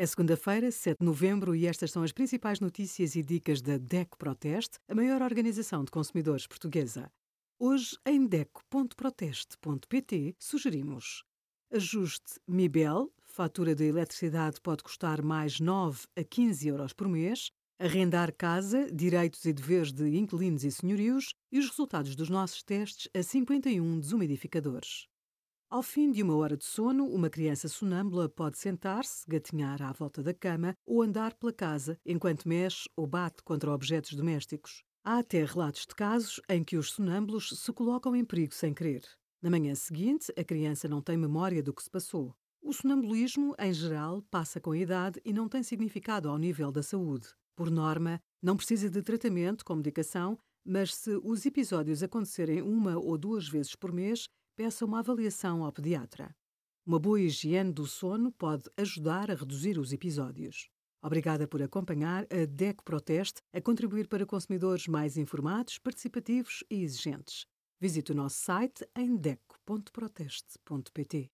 É segunda-feira, 7 de novembro, e estas são as principais notícias e dicas da DECO Proteste, a maior organização de consumidores portuguesa. Hoje, em DECO.proteste.pt, sugerimos ajuste MIBEL, fatura de eletricidade pode custar mais 9 a 15 euros por mês, arrendar casa, direitos e deveres de inquilinos e senhorios e os resultados dos nossos testes a 51 desumidificadores. Ao fim de uma hora de sono, uma criança sonâmbula pode sentar-se, gatinhar à volta da cama ou andar pela casa enquanto mexe ou bate contra objetos domésticos. Há até relatos de casos em que os sonâmbulos se colocam em perigo sem querer. Na manhã seguinte, a criança não tem memória do que se passou. O sonambulismo, em geral, passa com a idade e não tem significado ao nível da saúde. Por norma, não precisa de tratamento com medicação, mas se os episódios acontecerem uma ou duas vezes por mês, peça uma avaliação ao pediatra. Uma boa higiene do sono pode ajudar a reduzir os episódios. Obrigada por acompanhar a DECO Proteste a contribuir para consumidores mais informados, participativos e exigentes. Visite o nosso site em deco.proteste.pt.